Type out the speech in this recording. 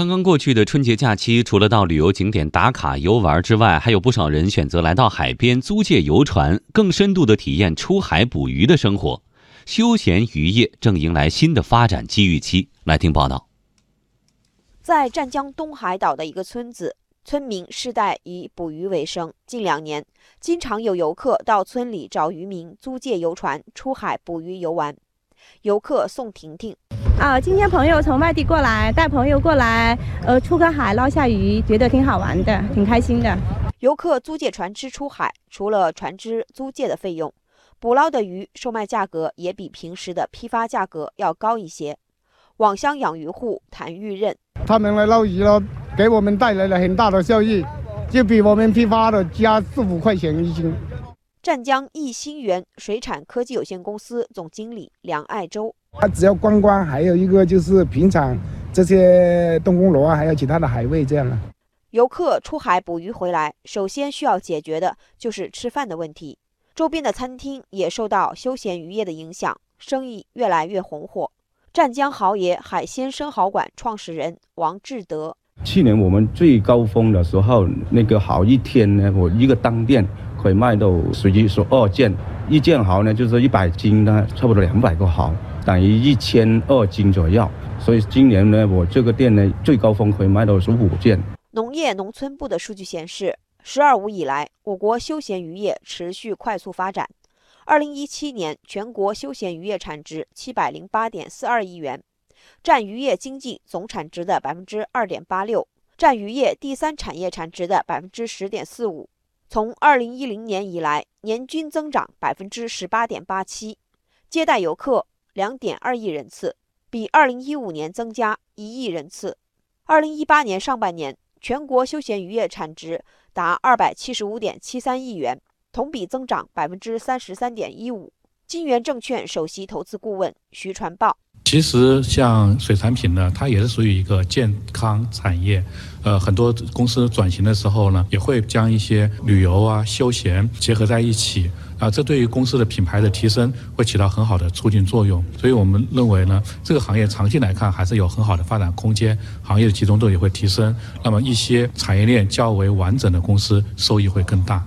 刚刚过去的春节假期，除了到旅游景点打卡游玩之外，还有不少人选择来到海边租借游船，更深度的体验出海捕鱼的生活。休闲渔业正迎来新的发展机遇期。来听报道。在湛江东海岛的一个村子，村民世代以捕鱼为生。近两年，经常有游客到村里找渔民租借游船出海捕鱼游玩。游客宋婷婷。啊，今天朋友从外地过来，带朋友过来，呃，出个海捞下鱼，觉得挺好玩的，挺开心的。游客租借船只出海，除了船只租借的费用，捕捞的鱼售卖价格也比平时的批发价格要高一些。网箱养鱼户谭玉任，他们来捞鱼了，给我们带来了很大的效益，就比我们批发的加四五块钱一斤。湛江益兴源水产科技有限公司总经理梁爱洲。它只要观光，还有一个就是平常这些东宫螺啊，还有其他的海味这样的。游客出海捕鱼回来，首先需要解决的就是吃饭的问题。周边的餐厅也受到休闲渔业的影响，生意越来越红火。湛江豪爷海鲜生蚝馆创始人王志德：去年我们最高峰的时候，那个蚝一天呢，我一个单店可以卖到属于说二件，一件蚝呢就是一百斤呢，差不多两百个蚝。等于一千二斤左右，所以今年呢，我这个店呢，最高峰可以卖到十五件。农业农村部的数据显示，“十二五”以来，我国休闲渔业持续快速发展。二零一七年，全国休闲渔业产值七百零八点四二亿元，占渔业经济总产值的百分之二点八六，占渔业第三产业产值的百分之十点四五。从二零一零年以来，年均增长百分之十八点八七，接待游客。两点二亿人次，比二零一五年增加一亿人次。二零一八年上半年，全国休闲渔业产值达二百七十五点七三亿元，同比增长百分之三十三点一五。金源证券首席投资顾问徐传报。其实像水产品呢，它也是属于一个健康产业。呃，很多公司转型的时候呢，也会将一些旅游啊、休闲结合在一起啊，这对于公司的品牌的提升会起到很好的促进作用。所以我们认为呢，这个行业长期来看还是有很好的发展空间，行业的集中度也会提升。那么一些产业链较为完整的公司收益会更大。